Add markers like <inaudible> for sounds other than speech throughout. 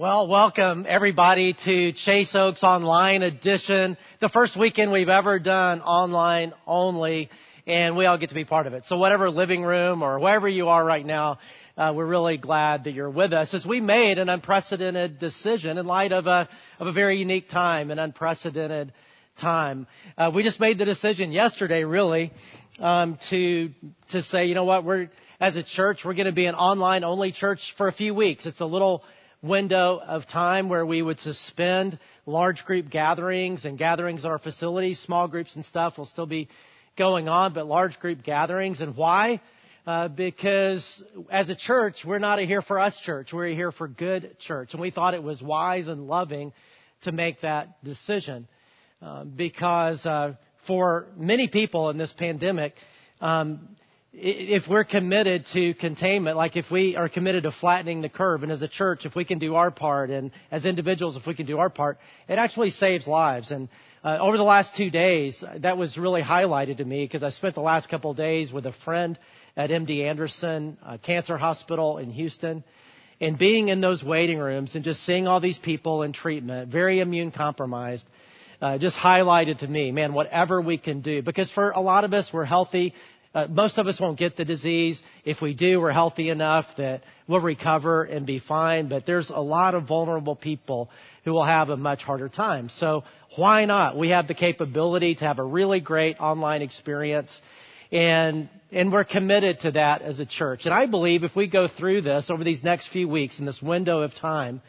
Well, welcome everybody to Chase Oaks Online Edition, the first weekend we've ever done online only, and we all get to be part of it. So whatever living room or wherever you are right now, uh, we're really glad that you're with us as we made an unprecedented decision in light of a, of a very unique time, an unprecedented time. Uh, we just made the decision yesterday, really, um, to to say, you know what, we're as a church, we're going to be an online only church for a few weeks. It's a little window of time where we would suspend large group gatherings and gatherings at our facilities. Small groups and stuff will still be going on, but large group gatherings. And why? Uh, because as a church, we're not a here for us church. We're here for good church. And we thought it was wise and loving to make that decision. Uh, because uh, for many people in this pandemic, um, if we're committed to containment, like if we are committed to flattening the curve, and as a church, if we can do our part, and as individuals, if we can do our part, it actually saves lives. And uh, over the last two days, that was really highlighted to me because I spent the last couple of days with a friend at MD Anderson Cancer Hospital in Houston. And being in those waiting rooms and just seeing all these people in treatment, very immune compromised, uh, just highlighted to me, man, whatever we can do. Because for a lot of us, we're healthy. Uh, most of us won't get the disease. If we do, we're healthy enough that we'll recover and be fine. But there's a lot of vulnerable people who will have a much harder time. So why not? We have the capability to have a really great online experience. And, and we're committed to that as a church. And I believe if we go through this over these next few weeks in this window of time,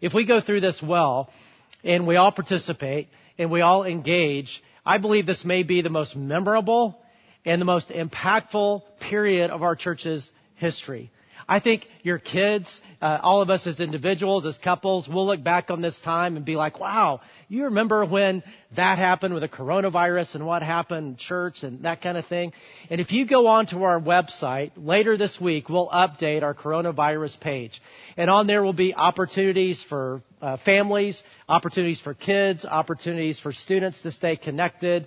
if we go through this well and we all participate and we all engage, I believe this may be the most memorable and the most impactful period of our church's history. I think your kids, uh, all of us as individuals, as couples, will look back on this time and be like, wow, you remember when that happened with the coronavirus and what happened in church and that kind of thing. And if you go onto our website later this week, we'll update our coronavirus page. And on there will be opportunities for uh, families, opportunities for kids, opportunities for students to stay connected.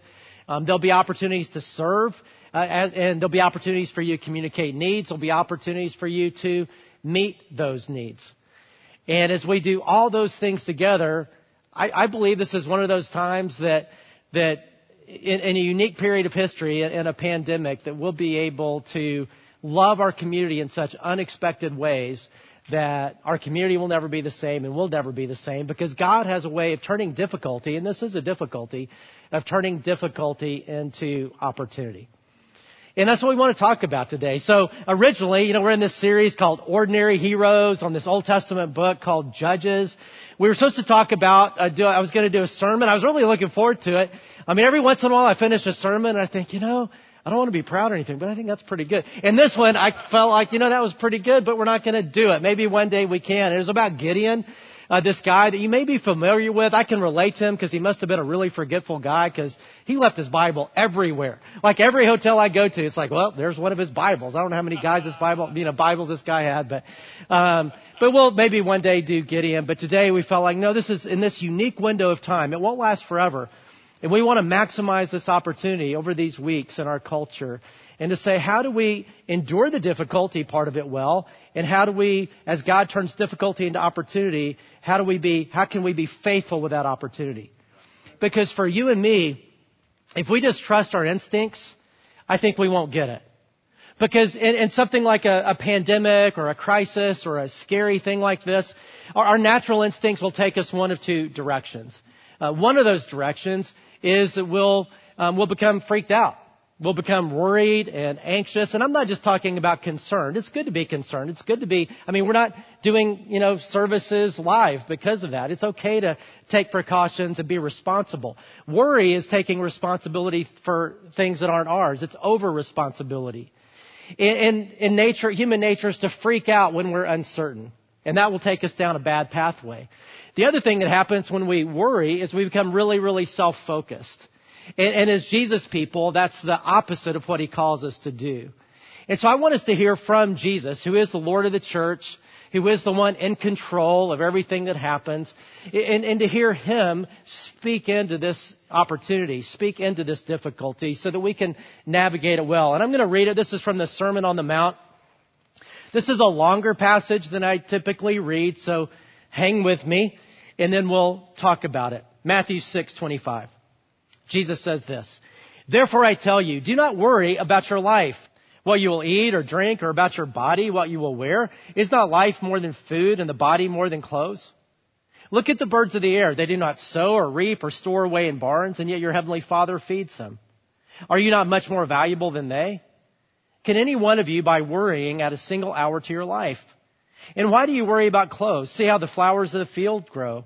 Um, there'll be opportunities to serve, uh, as, and there'll be opportunities for you to communicate needs. There'll be opportunities for you to meet those needs. And as we do all those things together, I, I believe this is one of those times that that in, in a unique period of history, in a pandemic, that we'll be able to love our community in such unexpected ways that our community will never be the same and will never be the same because God has a way of turning difficulty, and this is a difficulty, of turning difficulty into opportunity. And that's what we want to talk about today. So originally, you know, we're in this series called Ordinary Heroes on this Old Testament book called Judges. We were supposed to talk about, uh, do, I was going to do a sermon. I was really looking forward to it. I mean, every once in a while I finish a sermon and I think, you know, I don't want to be proud or anything, but I think that's pretty good. And this one, I felt like, you know, that was pretty good, but we're not going to do it. Maybe one day we can. It was about Gideon, uh, this guy that you may be familiar with. I can relate to him because he must have been a really forgetful guy because he left his Bible everywhere. Like every hotel I go to, it's like, well, there's one of his Bibles. I don't know how many guys this Bible, you know, Bibles this guy had, but, um, but we'll maybe one day do Gideon. But today we felt like, no, this is in this unique window of time. It won't last forever. And we want to maximize this opportunity over these weeks in our culture and to say, how do we endure the difficulty part of it well? And how do we, as God turns difficulty into opportunity, how do we be, how can we be faithful with that opportunity? Because for you and me, if we just trust our instincts, I think we won't get it. Because in, in something like a, a, pandemic or a crisis or a scary thing like this, our, our natural instincts will take us one of two directions. Uh, one of those directions is that we'll, um, we'll become freaked out. We'll become worried and anxious. And I'm not just talking about concerned. It's good to be concerned. It's good to be, I mean, we're not doing, you know, services live because of that. It's okay to take precautions and be responsible. Worry is taking responsibility for things that aren't ours. It's over responsibility. In, in, in nature, human nature is to freak out when we're uncertain. And that will take us down a bad pathway. The other thing that happens when we worry is we become really, really self-focused. And, and as Jesus people, that's the opposite of what he calls us to do. And so I want us to hear from Jesus, who is the Lord of the church, who is the one in control of everything that happens, and, and, to hear him speak into this opportunity, speak into this difficulty so that we can navigate it well. And I'm going to read it. This is from the Sermon on the Mount. This is a longer passage than I typically read, so hang with me, and then we'll talk about it. Matthew 6:25. Jesus says this, Therefore I tell you, do not worry about your life, what you will eat or drink, or about your body, what you will wear. Is not life more than food and the body more than clothes? Look at the birds of the air. They do not sow or reap or store away in barns, and yet your heavenly Father feeds them. Are you not much more valuable than they? Can any one of you, by worrying, add a single hour to your life? And why do you worry about clothes? See how the flowers of the field grow.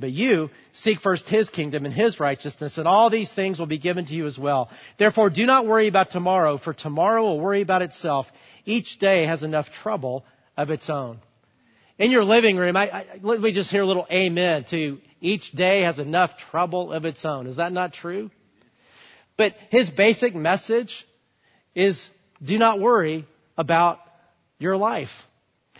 But you seek first His kingdom and His righteousness, and all these things will be given to you as well. Therefore, do not worry about tomorrow, for tomorrow will worry about itself. Each day has enough trouble of its own. In your living room, I, I, let me just hear a little amen to each day has enough trouble of its own. Is that not true? But his basic message is do not worry about your life.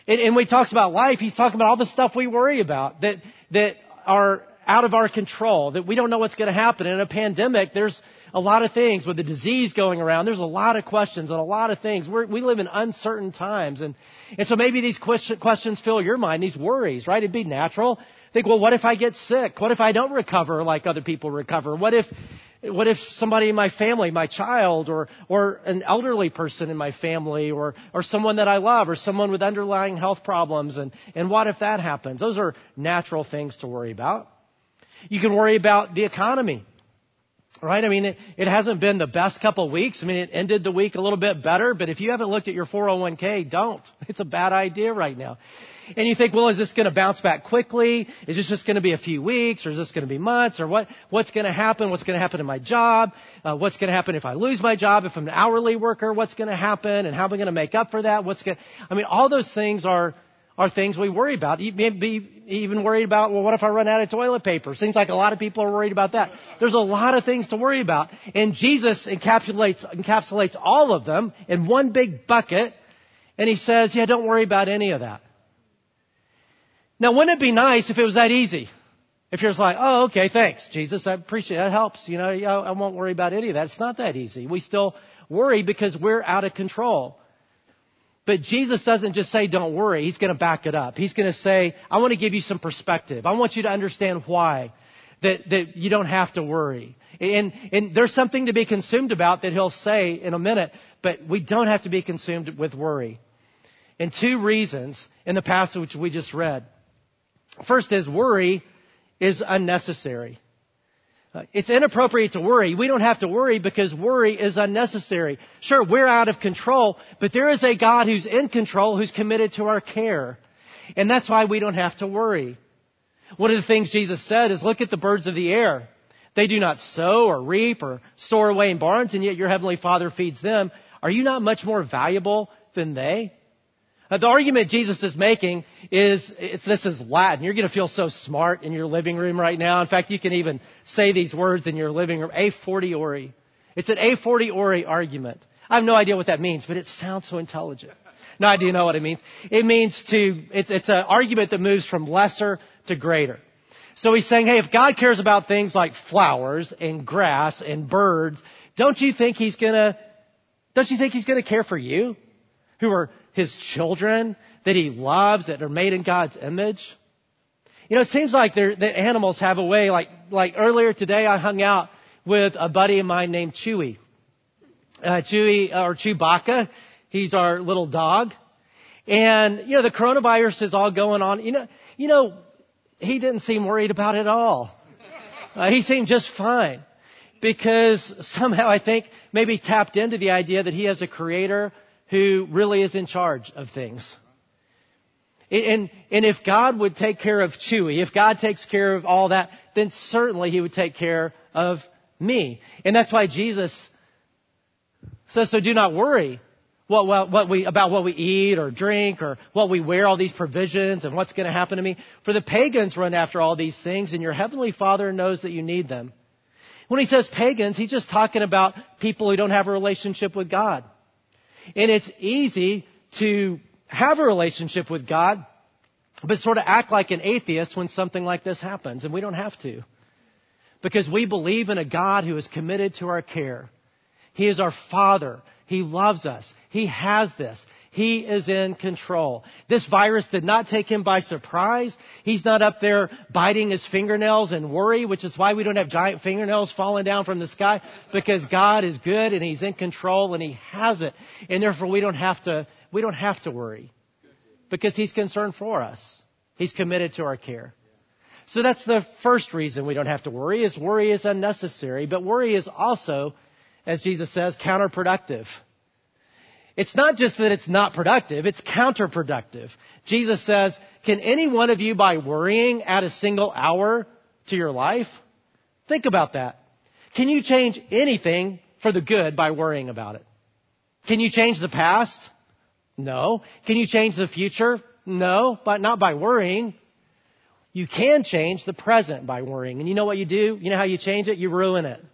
And, and when he talks about life, he's talking about all the stuff we worry about that, that are out of our control, that we don't know what's going to happen. In a pandemic, there's a lot of things with the disease going around. There's a lot of questions and a lot of things. We're, we live in uncertain times. And, and so maybe these questions fill your mind, these worries, right? It'd be natural. Think, well, what if I get sick? What if I don't recover like other people recover? What if, what if somebody in my family, my child, or, or an elderly person in my family, or, or someone that I love, or someone with underlying health problems, and, and what if that happens? Those are natural things to worry about. You can worry about the economy. Right? I mean, it, it hasn't been the best couple weeks. I mean, it ended the week a little bit better, but if you haven't looked at your 401k, don't. <laughs> It's a bad idea right now. And you think, well, is this going to bounce back quickly? Is this just going to be a few weeks, or is this going to be months, or what? What's going to happen? What's going to happen to my job? Uh, what's going to happen if I lose my job? If I'm an hourly worker, what's going to happen? And how am I going to make up for that? What's going? I mean, all those things are are things we worry about. You may be even worried about, well, what if I run out of toilet paper? Seems like a lot of people are worried about that. There's a lot of things to worry about. And Jesus encapsulates, encapsulates all of them in one big bucket. And he says, yeah, don't worry about any of that. Now, wouldn't it be nice if it was that easy? If you're just like, oh, okay, thanks, Jesus, I appreciate it. That helps. You know, I won't worry about any of that. It's not that easy. We still worry because we're out of control. But Jesus doesn't just say, don't worry. He's going to back it up. He's going to say, I want to give you some perspective. I want you to understand why. That, that you don't have to worry. And, and there's something to be consumed about that he'll say in a minute, but we don't have to be consumed with worry. And two reasons in the passage we just read. First is worry is unnecessary. Uh, it's inappropriate to worry. We don't have to worry because worry is unnecessary. Sure, we're out of control, but there is a God who's in control who's committed to our care. And that's why we don't have to worry. One of the things Jesus said is look at the birds of the air. They do not sow or reap or store away in barns, and yet your heavenly Father feeds them. Are you not much more valuable than they? Uh, the argument Jesus is making is, this is Latin. You're going to feel so smart in your living room right now. In fact, you can even say these words in your living room. A fortiori. It's an a fortiori argument. I have no idea what that means, but it sounds so intelligent. Now I do know what it means. It means to, it's, it's an argument that moves from lesser to greater. So he's saying, hey, if God cares about things like flowers and grass and birds, don't you think he's gonna, don't you think he's gonna care for you? Who are his children that he loves that are made in God's image. You know, it seems like that animals have a way, like, like earlier today I hung out with a buddy of mine named Chewy. Uh, Chewy, or Chewbacca. He's our little dog. And, you know, the coronavirus is all going on. You know, you know, he didn't seem worried about it at all. Uh, he seemed just fine. Because somehow I think maybe tapped into the idea that he has a creator who really is in charge of things. And, and if God would take care of Chewy, if God takes care of all that, then certainly He would take care of me. And that's why Jesus says, so do not worry what, what, what we, about what we eat or drink or what we wear, all these provisions and what's going to happen to me. For the pagans run after all these things and your heavenly Father knows that you need them. When he says pagans, he's just talking about people who don't have a relationship with God. And it's easy to have a relationship with God, but sort of act like an atheist when something like this happens. And we don't have to. Because we believe in a God who is committed to our care. He is our Father. He loves us. He has this. He is in control. This virus did not take him by surprise. He's not up there biting his fingernails and worry, which is why we don't have giant fingernails falling down from the sky, because God is good and He's in control and He has it. And therefore we don't have to, we don't have to worry. Because He's concerned for us. He's committed to our care. So that's the first reason we don't have to worry is worry is unnecessary, but worry is also, as Jesus says, counterproductive. It's not just that it's not productive, it's counterproductive. Jesus says, can any one of you by worrying add a single hour to your life? Think about that. Can you change anything for the good by worrying about it? Can you change the past? No. Can you change the future? No, but not by worrying. You can change the present by worrying. And you know what you do? You know how you change it? You ruin it.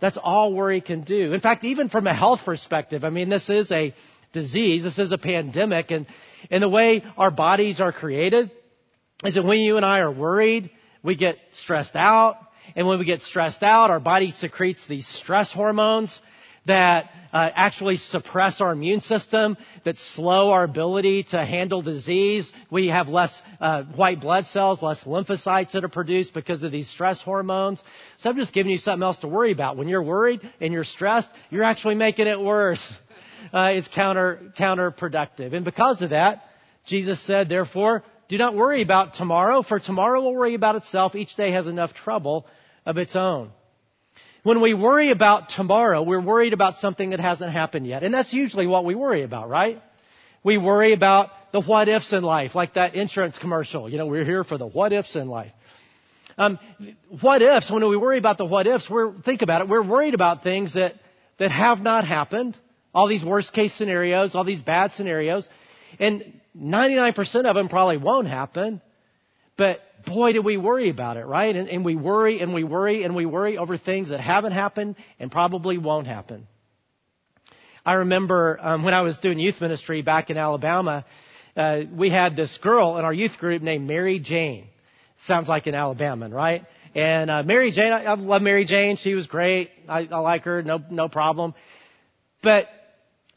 That's all worry can do. In fact, even from a health perspective, I mean, this is a disease. This is a pandemic. And, and the way our bodies are created is that when you and I are worried, we get stressed out. And when we get stressed out, our body secretes these stress hormones that uh, actually suppress our immune system, that slow our ability to handle disease. We have less uh, white blood cells, less lymphocytes that are produced because of these stress hormones. So I'm just giving you something else to worry about. When you're worried and you're stressed, you're actually making it worse. <laughs> Uh, it's counter counterproductive, and because of that, Jesus said, therefore, do not worry about tomorrow, for tomorrow will worry about itself. Each day has enough trouble of its own. When we worry about tomorrow, we're worried about something that hasn't happened yet. And that's usually what we worry about, right? We worry about the what ifs in life, like that insurance commercial. You know, we're here for the what ifs in life. Um, what ifs, when we worry about the what ifs, we're, think about it, we're worried about things that, that have not happened. All these worst case scenarios, all these bad scenarios. And 99% of them probably won't happen. But boy, do we worry about it, right? And, and we worry and we worry and we worry over things that haven't happened and probably won't happen. I remember um, when I was doing youth ministry back in Alabama, uh, we had this girl in our youth group named Mary Jane. Sounds like an Alabaman, right? And uh, Mary Jane, I, I love Mary Jane. She was great. I, I like her, no no problem. But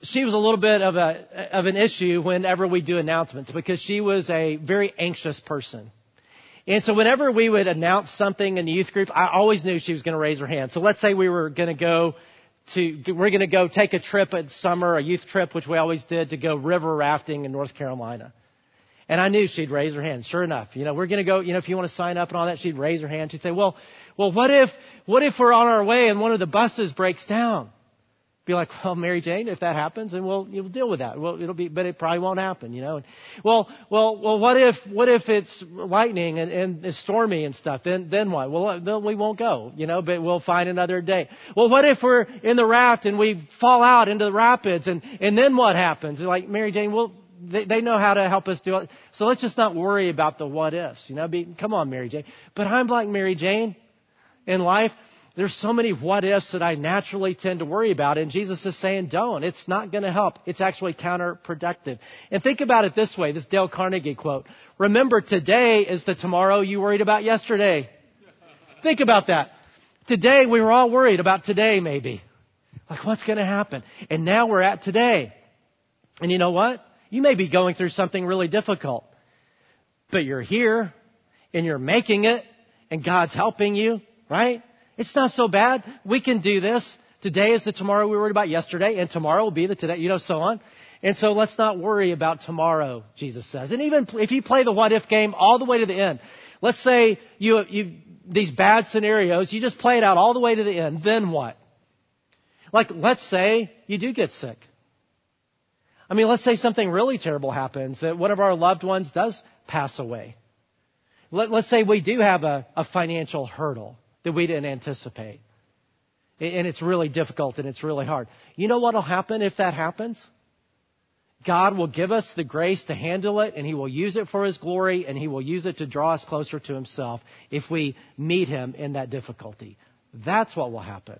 she was a little bit of a of an issue whenever we do announcements because she was a very anxious person. And so whenever we would announce something in the youth group, I always knew she was going to raise her hand. So let's say we were going to go to, we're going to go take a trip at summer, a youth trip, which we always did to go river rafting in North Carolina. And I knew she'd raise her hand. Sure enough, you know, we're going to go, you know, if you want to sign up and all that, she'd raise her hand. She'd say, well, well, what if, what if we're on our way and one of the buses breaks down? Be like, well, Mary Jane, if that happens, and we'll you'll deal with that. Well, it'll be, but it probably won't happen, you know. And, well, well, well, what if what if it's lightning and, and it's stormy and stuff? Then then what? Well, uh, then we won't go, you know. But we'll find another day. Well, what if we're in the raft and we fall out into the rapids and and then what happens? Like Mary Jane, well, they, they know how to help us do it. So let's just not worry about the what ifs, you know. Be, come on, Mary Jane. But I'm like Mary Jane in life. There's so many what ifs that I naturally tend to worry about, and Jesus is saying, don't. It's not going to help. It's actually counterproductive. And think about it this way this Dale Carnegie quote Remember, today is the tomorrow you worried about yesterday. <laughs> think about that. Today, we were all worried about today, maybe. Like, what's going to happen? And now we're at today. And you know what? You may be going through something really difficult, but you're here, and you're making it, and God's helping you, right? It's not so bad. We can do this. Today is the tomorrow we worried about yesterday, and tomorrow will be the today, you know, so on. And so let's not worry about tomorrow, Jesus says. And even if you play the what if game all the way to the end, let's say you, you, these bad scenarios, you just play it out all the way to the end, then what? Like, let's say you do get sick. I mean, let's say something really terrible happens, that one of our loved ones does pass away. Let, us say we do have a, a financial hurdle that we didn't anticipate. And it's really difficult and it's really hard. You know what will happen if that happens? God will give us the grace to handle it and He will use it for His glory and He will use it to draw us closer to Himself if we meet Him in that difficulty. That's what will happen.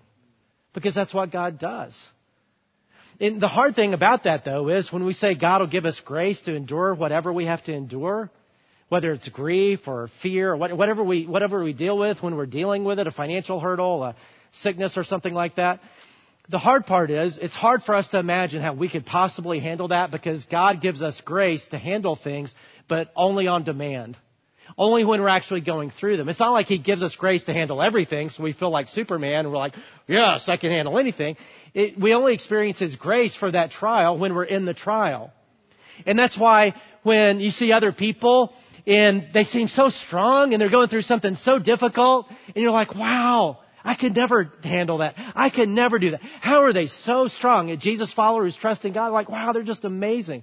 Because that's what God does. And the hard thing about that though is when we say God will give us grace to endure whatever we have to endure, whether it's grief or fear or whatever we, whatever we deal with when we're dealing with it, a financial hurdle, a sickness or something like that. The hard part is it's hard for us to imagine how we could possibly handle that because God gives us grace to handle things, but only on demand. Only when we're actually going through them. It's not like He gives us grace to handle everything, so we feel like Superman and we're like, yes, I can handle anything. It, we only experience His grace for that trial when we're in the trial. And that's why when you see other people and they seem so strong and they're going through something so difficult and you're like, wow, I could never handle that. I could never do that. How are they so strong? A Jesus follower who's trusting God, like, wow, they're just amazing.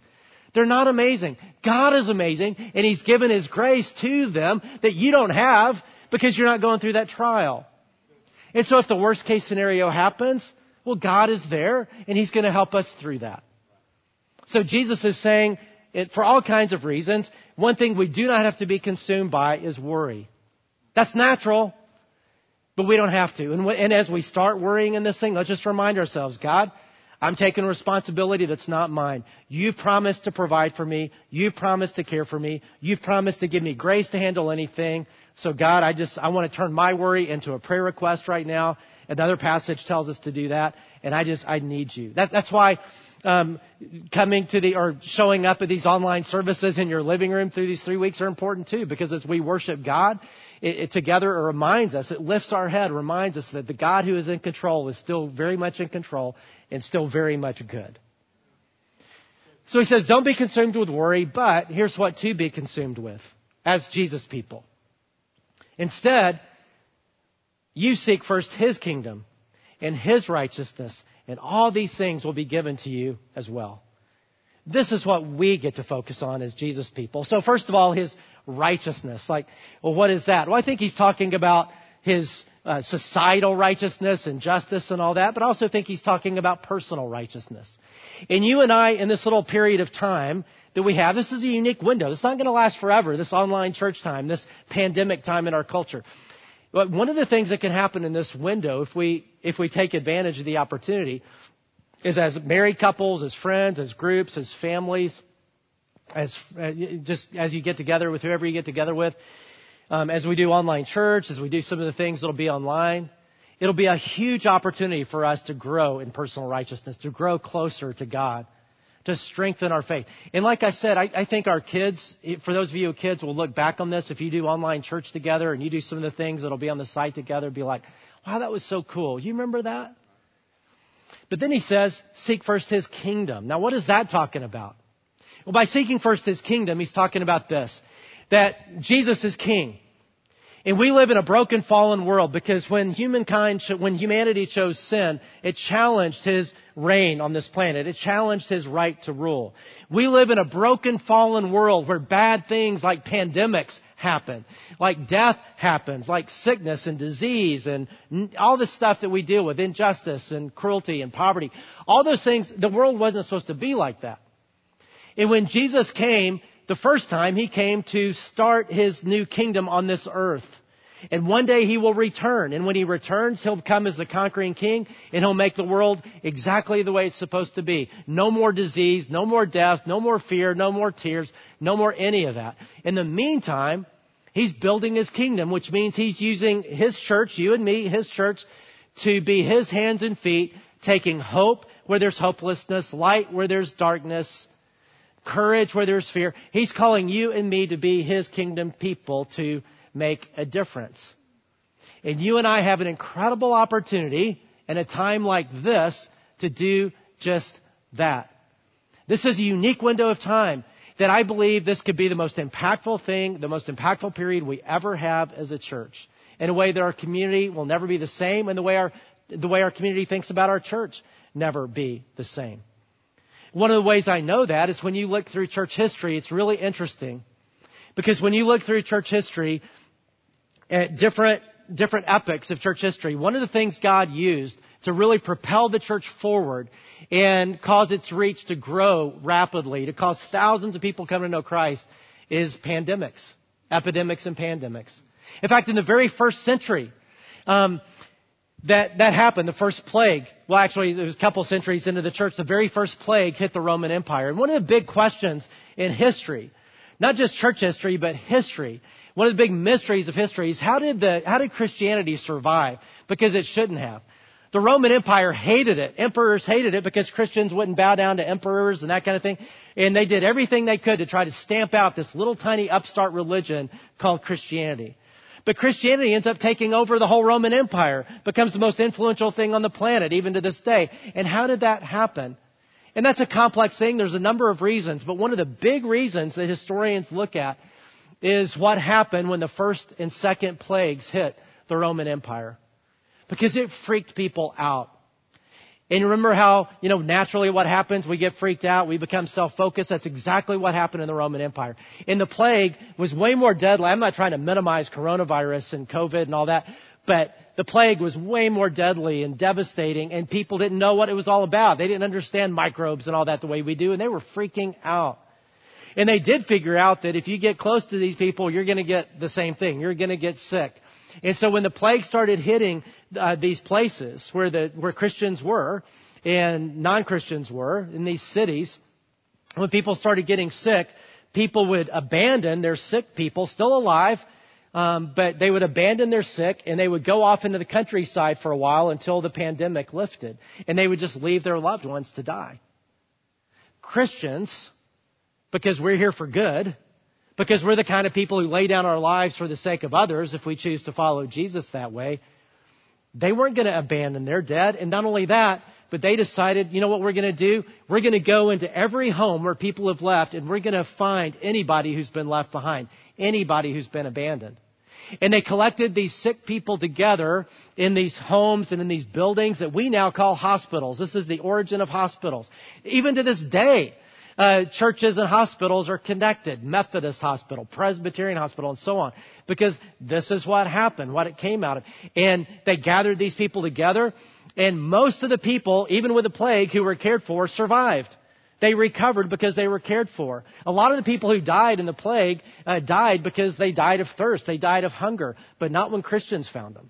They're not amazing. God is amazing, and He's given His grace to them that you don't have because you're not going through that trial. And so if the worst case scenario happens, well, God is there, and He's going to help us through that. So Jesus is saying, it, for all kinds of reasons, one thing we do not have to be consumed by is worry. That's natural, but we don't have to. And, and as we start worrying in this thing, let's just remind ourselves, God, I'm taking responsibility that's not mine. You've promised to provide for me. You've promised to care for me. You've promised to give me grace to handle anything. So God, I just, I want to turn my worry into a prayer request right now. Another passage tells us to do that. And I just, I need you. That, that's why, um, coming to the, or showing up at these online services in your living room through these three weeks are important too. Because as we worship God, it, it together it reminds us, it lifts our head, reminds us that the God who is in control is still very much in control and still very much good. So he says, don't be consumed with worry, but here's what to be consumed with as Jesus people. Instead, you seek first his kingdom and his righteousness, and all these things will be given to you as well. This is what we get to focus on as Jesus people. So first of all, his righteousness. Like, well, what is that? Well, I think he's talking about his uh, societal righteousness and justice and all that, but I also think he's talking about personal righteousness. And you and I, in this little period of time that we have, this is a unique window. It's not going to last forever, this online church time, this pandemic time in our culture. But one of the things that can happen in this window, if we, if we take advantage of the opportunity, is as married couples, as friends, as groups, as families, as uh, just as you get together with whoever you get together with, um, as we do online church, as we do some of the things that'll be online, it'll be a huge opportunity for us to grow in personal righteousness, to grow closer to God, to strengthen our faith. And like I said, I, I think our kids, for those of you kids, will look back on this. If you do online church together and you do some of the things that'll be on the site together, be like, wow, that was so cool. You remember that? But then he says, seek first his kingdom. Now, what is that talking about? Well, by seeking first his kingdom, he's talking about this that Jesus is king. And we live in a broken, fallen world because when humankind, when humanity chose sin, it challenged his reign on this planet. It challenged his right to rule. We live in a broken, fallen world where bad things like pandemics happen, like death happens, like sickness and disease and all this stuff that we deal with, injustice and cruelty and poverty. All those things, the world wasn't supposed to be like that. And when Jesus came, the first time he came to start his new kingdom on this earth. And one day he will return. And when he returns, he'll come as the conquering king and he'll make the world exactly the way it's supposed to be. No more disease, no more death, no more fear, no more tears, no more any of that. In the meantime, he's building his kingdom, which means he's using his church, you and me, his church, to be his hands and feet, taking hope where there's hopelessness, light where there's darkness, courage where there's fear. He's calling you and me to be His kingdom people to make a difference. And you and I have an incredible opportunity in a time like this to do just that. This is a unique window of time that I believe this could be the most impactful thing, the most impactful period we ever have as a church. In a way that our community will never be the same and the way our, the way our community thinks about our church never be the same. One of the ways I know that is when you look through church history, it's really interesting. Because when you look through church history, at different, different epochs of church history, one of the things God used to really propel the church forward and cause its reach to grow rapidly, to cause thousands of people come to know Christ, is pandemics, epidemics and pandemics. In fact, in the very first century, um, that, that happened, the first plague. Well, actually, it was a couple centuries into the church. The very first plague hit the Roman Empire. And one of the big questions in history, not just church history, but history, one of the big mysteries of history is how did the, how did Christianity survive? Because it shouldn't have. The Roman Empire hated it. Emperors hated it because Christians wouldn't bow down to emperors and that kind of thing. And they did everything they could to try to stamp out this little tiny upstart religion called Christianity. But Christianity ends up taking over the whole Roman Empire, becomes the most influential thing on the planet, even to this day. And how did that happen? And that's a complex thing. There's a number of reasons, but one of the big reasons that historians look at is what happened when the first and second plagues hit the Roman Empire. Because it freaked people out. And remember how, you know, naturally what happens? We get freaked out. We become self-focused. That's exactly what happened in the Roman Empire. And the plague was way more deadly. I'm not trying to minimize coronavirus and COVID and all that, but the plague was way more deadly and devastating and people didn't know what it was all about. They didn't understand microbes and all that the way we do and they were freaking out. And they did figure out that if you get close to these people, you're going to get the same thing. You're going to get sick. And so when the plague started hitting uh, these places where the where Christians were and non-Christians were in these cities, when people started getting sick, people would abandon their sick people still alive, um, but they would abandon their sick and they would go off into the countryside for a while until the pandemic lifted, and they would just leave their loved ones to die. Christians, because we're here for good, because we're the kind of people who lay down our lives for the sake of others if we choose to follow Jesus that way. They weren't going to abandon their dead. And not only that, but they decided, you know what we're going to do? We're going to go into every home where people have left and we're going to find anybody who's been left behind, anybody who's been abandoned. And they collected these sick people together in these homes and in these buildings that we now call hospitals. This is the origin of hospitals. Even to this day, uh, churches and hospitals are connected. Methodist hospital, Presbyterian hospital, and so on. Because this is what happened, what it came out of. And they gathered these people together, and most of the people, even with the plague, who were cared for, survived. They recovered because they were cared for. A lot of the people who died in the plague uh, died because they died of thirst. They died of hunger, but not when Christians found them.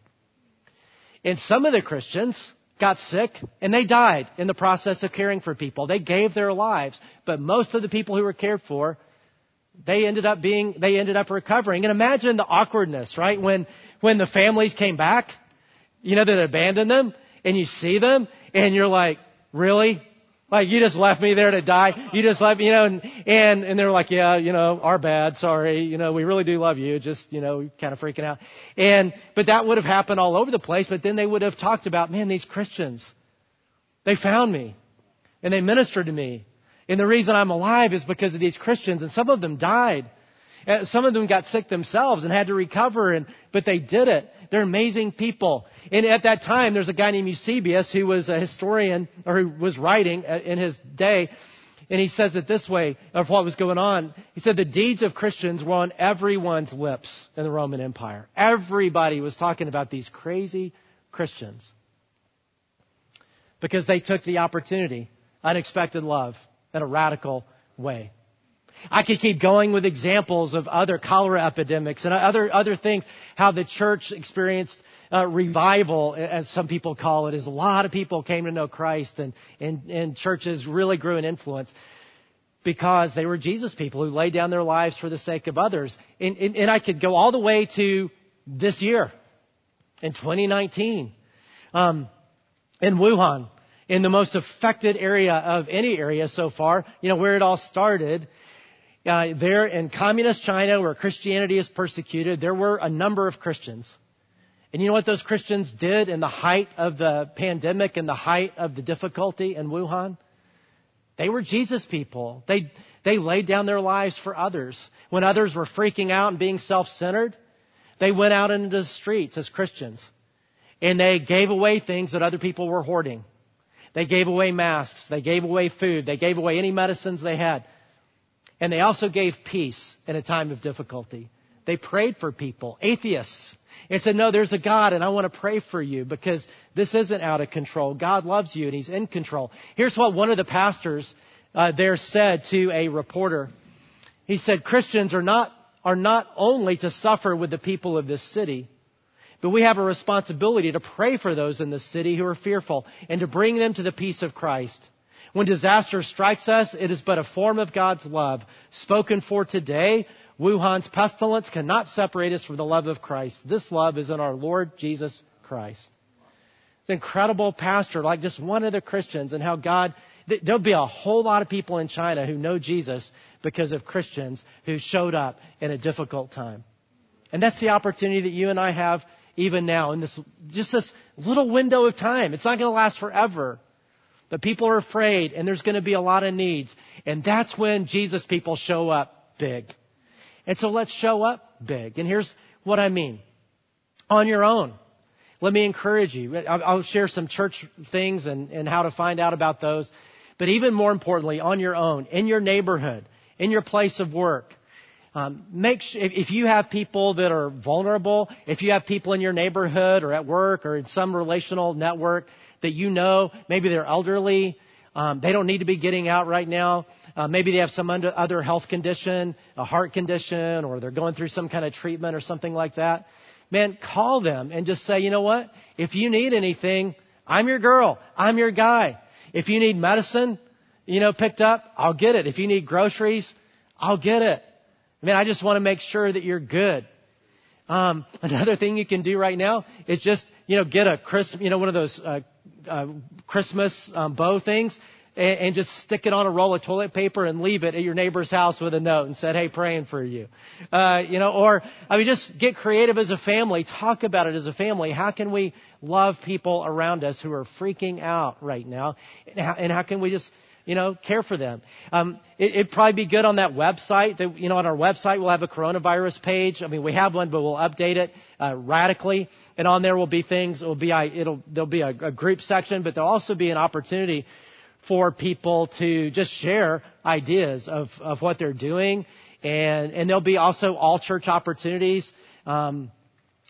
And some of the Christians got sick and they died in the process of caring for people. They gave their lives, but most of the people who were cared for, they ended up being, they ended up recovering. And imagine the awkwardness, right? When, when the families came back, you know, that abandoned them and you see them and you're like, really? Like you just left me there to die. You just left, me, you know, and, and, and they're like, yeah, you know, our bad. Sorry. You know, we really do love you. Just, you know, kind of freaking out. And, but that would have happened all over the place. But then they would have talked about, man, these Christians, they found me and they ministered to me. And the reason I'm alive is because of these Christians and some of them died. Uh, some of them got sick themselves and had to recover, and, but they did it. They're amazing people. And at that time, there's a guy named Eusebius who was a historian, or who was writing uh, in his day, and he says it this way of what was going on. He said the deeds of Christians were on everyone's lips in the Roman Empire. Everybody was talking about these crazy Christians. Because they took the opportunity, unexpected love, in a radical way. I could keep going with examples of other cholera epidemics and other, other things, how the church experienced uh, revival, as some people call it, as a lot of people came to know Christ and, and, and churches really grew in influence because they were Jesus people who laid down their lives for the sake of others. And, and, and I could go all the way to this year, in 2019, um, in Wuhan, in the most affected area of any area so far, you know, where it all started uh, there in communist China, where Christianity is persecuted, there were a number of Christians. And you know what those Christians did in the height of the pandemic and the height of the difficulty in Wuhan? They were Jesus people. They, they laid down their lives for others. When others were freaking out and being self-centered, they went out into the streets as Christians. And they gave away things that other people were hoarding. They gave away masks. They gave away food. They gave away any medicines they had. And they also gave peace in a time of difficulty. They prayed for people, atheists, and said, no, there's a God and I want to pray for you because this isn't out of control. God loves you and He's in control. Here's what one of the pastors uh, there said to a reporter. He said, Christians are not, are not only to suffer with the people of this city, But we have a responsibility to pray for those in the city who are fearful and to bring them to the peace of Christ. When disaster strikes us, it is but a form of God's love spoken for today. Wuhan's pestilence cannot separate us from the love of Christ. This love is in our Lord Jesus Christ. It's an incredible pastor, like just one of the Christians, and how God, there'll be a whole lot of people in China who know Jesus because of Christians who showed up in a difficult time. And that's the opportunity that you and I have even now in this, just this little window of time. It's not going to last forever. But people are afraid and there's going to be a lot of needs. And that's when Jesus people show up big. And so let's show up big. And here's what I mean. On your own. Let me encourage you. I'll share some church things and, and how to find out about those. But even more importantly, on your own, in your neighborhood, in your place of work, um, make sure, if you have people that are vulnerable, if you have people in your neighborhood or at work or in some relational network that you know, maybe they're elderly, um, they don't need to be getting out right now. Uh, maybe they have some under, other health condition, a heart condition, or they're going through some kind of treatment or something like that. Man, call them and just say, you know what? If you need anything, I'm your girl. I'm your guy. If you need medicine, you know, picked up, I'll get it. If you need groceries, I'll get it. I mean, I just want to make sure that you're good. Um, <laughs> another thing you can do right now is just, you know, get a Christmas, you know, one of those uh, uh, Christmas um, bow things, and, and, just stick it on a roll of toilet paper and leave it at your neighbor's house with a note and said, "Hey, praying for you," uh, you know, or I mean, just get creative as a family. Talk about it as a family. How can we love people around us who are freaking out right now, and how, and how can we just you know, care for them. Um, it, would probably be good on that website. That, you know, on our website we'll have a coronavirus page. I mean, we have one, but we'll update it uh, radically. And on there will be things. It'll be it'll there'll be a, a group section, but there'll also be an opportunity for people to just share ideas of of what they're doing, and and there'll be also all church opportunities. Um,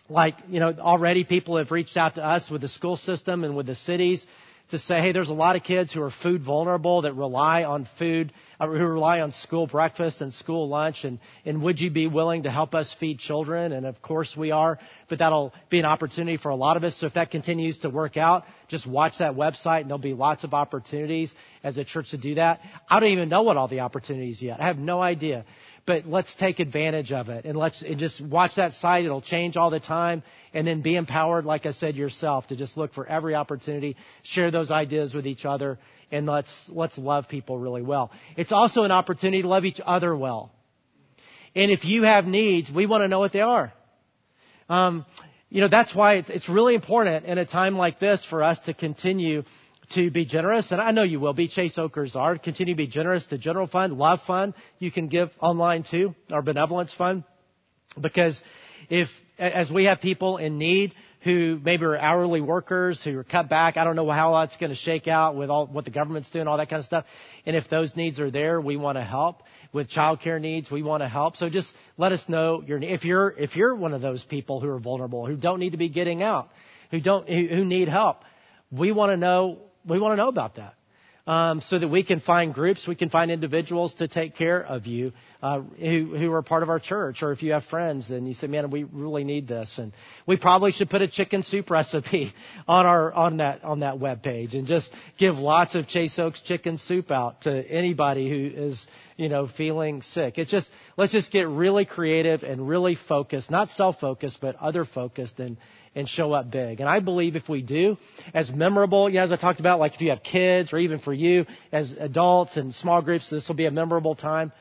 like, you know, already people have reached out to us with the school system and with the cities to say, hey, there's a lot of kids who are food vulnerable that rely on food, uh, who rely on school breakfast and school lunch, and, and would you be willing to help us feed children? And of course we are, but that'll be an opportunity for a lot of us. So if that continues to work out, just watch that website and there'll be lots of opportunities as a church to do that. I don't even know what all the opportunities yet. I have no idea but let's take advantage of it and let's and just watch that site. It'll change all the time and then be empowered, like I said, yourself to just look for every opportunity, share those ideas with each other, and let's, let's love people really well. It's also an opportunity to love each other well. And if you have needs, we want to know what they are. Um, you know, that's why it's, it's really important in a time like this for us to continue to be generous, and I know you will be. Chase Oakers are. Continue to be generous to General Fund, Love Fund. You can give online too, our Benevolence Fund. Because if, as we have people in need who maybe are hourly workers who are cut back, I don't know how that's going to shake out with all what the government's doing, all that kind of stuff. And if those needs are there, we want to help. With childcare needs, we want to help. So just let us know your, if you're, if you're one of those people who are vulnerable, who don't need to be getting out, who don't, who, who need help, we want to know we want to know about that. Um, so that we can find groups, we can find individuals to take care of you uh, who, who are part of our church, or if you have friends and you say, "Man, we really need this," and we probably should put a chicken soup recipe <laughs> on our on that on that web page and just give lots of Chase Oaks chicken soup out to anybody who is you know feeling sick. It's just let's just get really creative and really focused, not self-focused, but other focused and and show up big. And I believe if we do, as memorable, you know, as I talked about, like if you have kids or even for you as adults and small groups, this will be a memorable time.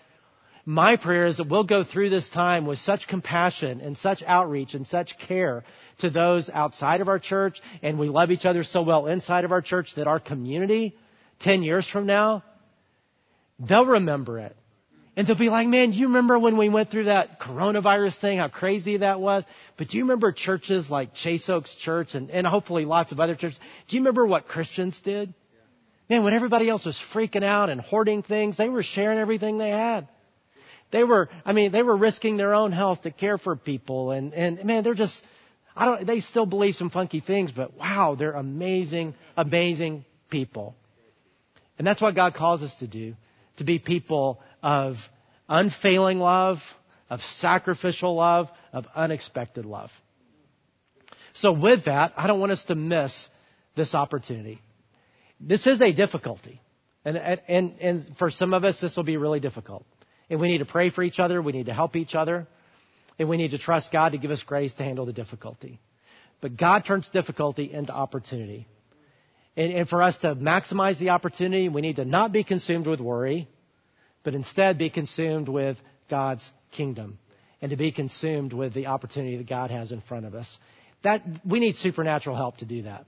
My prayer is that we'll go through this time with such compassion and such outreach and such care to those outside of our church and we love each other so well inside of our church that our community 10 years from now, they'll remember it. And they'll be like, man, do you remember when we went through that coronavirus thing, how crazy that was? But do you remember churches like Chase Oaks Church and, and hopefully lots of other churches? Do you remember what Christians did? Man, when everybody else was freaking out and hoarding things, they were sharing everything they had. They were, I mean, they were risking their own health to care for people. And, and man, they're just, I don't, they still believe some funky things, but wow, they're amazing, amazing people. And that's what God calls us to do, to be people of unfailing love, of sacrificial love, of unexpected love. So with that, I don't want us to miss this opportunity. This is a difficulty. And, and, and for some of us, this will be really difficult. And we need to pray for each other. We need to help each other. And we need to trust God to give us grace to handle the difficulty. But God turns difficulty into opportunity. And, and for us to maximize the opportunity, we need to not be consumed with worry, but instead be consumed with God's kingdom and to be consumed with the opportunity that God has in front of us. That, we need supernatural help to do that.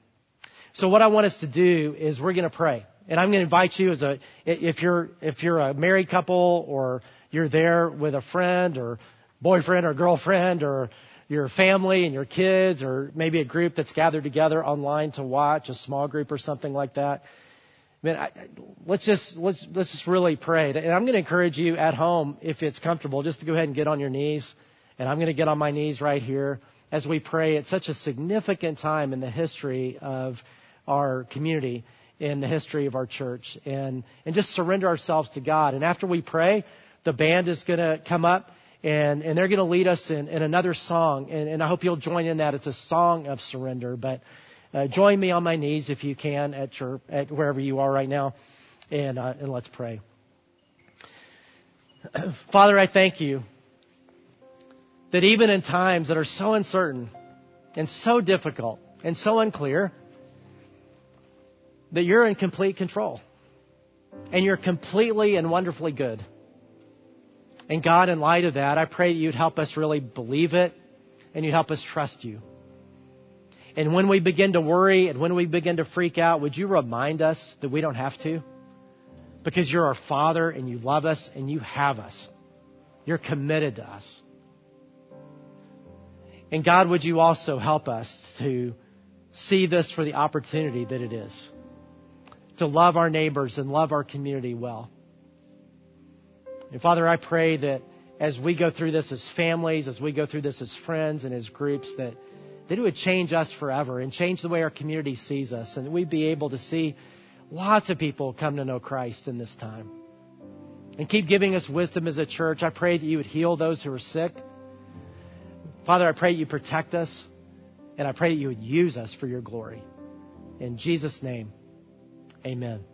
So what I want us to do is we're going to pray. And I'm going to invite you as a, if you're, if you're a married couple or you're there with a friend or boyfriend or girlfriend or your family and your kids or maybe a group that's gathered together online to watch, a small group or something like that. I mean, I, let's just let's let's just really pray. And I'm going to encourage you at home, if it's comfortable, just to go ahead and get on your knees. And I'm going to get on my knees right here as we pray at such a significant time in the history of our community, in the history of our church, and and just surrender ourselves to God. And after we pray, the band is going to come up and, and they're going to lead us in, in another song. And, and I hope you'll join in that. It's a song of surrender. But uh, join me on my knees if you can at your at wherever you are right now, and uh, and let's pray. <clears throat> Father, I thank you that even in times that are so uncertain and so difficult and so unclear, that you're in complete control and you're completely and wonderfully good. And God, in light of that, I pray that you'd help us really believe it and you'd help us trust you. And when we begin to worry and when we begin to freak out, would you remind us that we don't have to? Because you're our Father and you love us and you have us. You're committed to us. And God, would you also help us to see this for the opportunity that it is to love our neighbors and love our community well. And Father, I pray that as we go through this as families, as we go through this as friends and as groups, that, that it would change us forever and change the way our community sees us, and that we'd be able to see lots of people come to know Christ in this time. And keep giving us wisdom as a church. I pray that you would heal those who are sick. Father, I pray that you protect us, and I pray that you would use us for your glory. In Jesus' name, amen.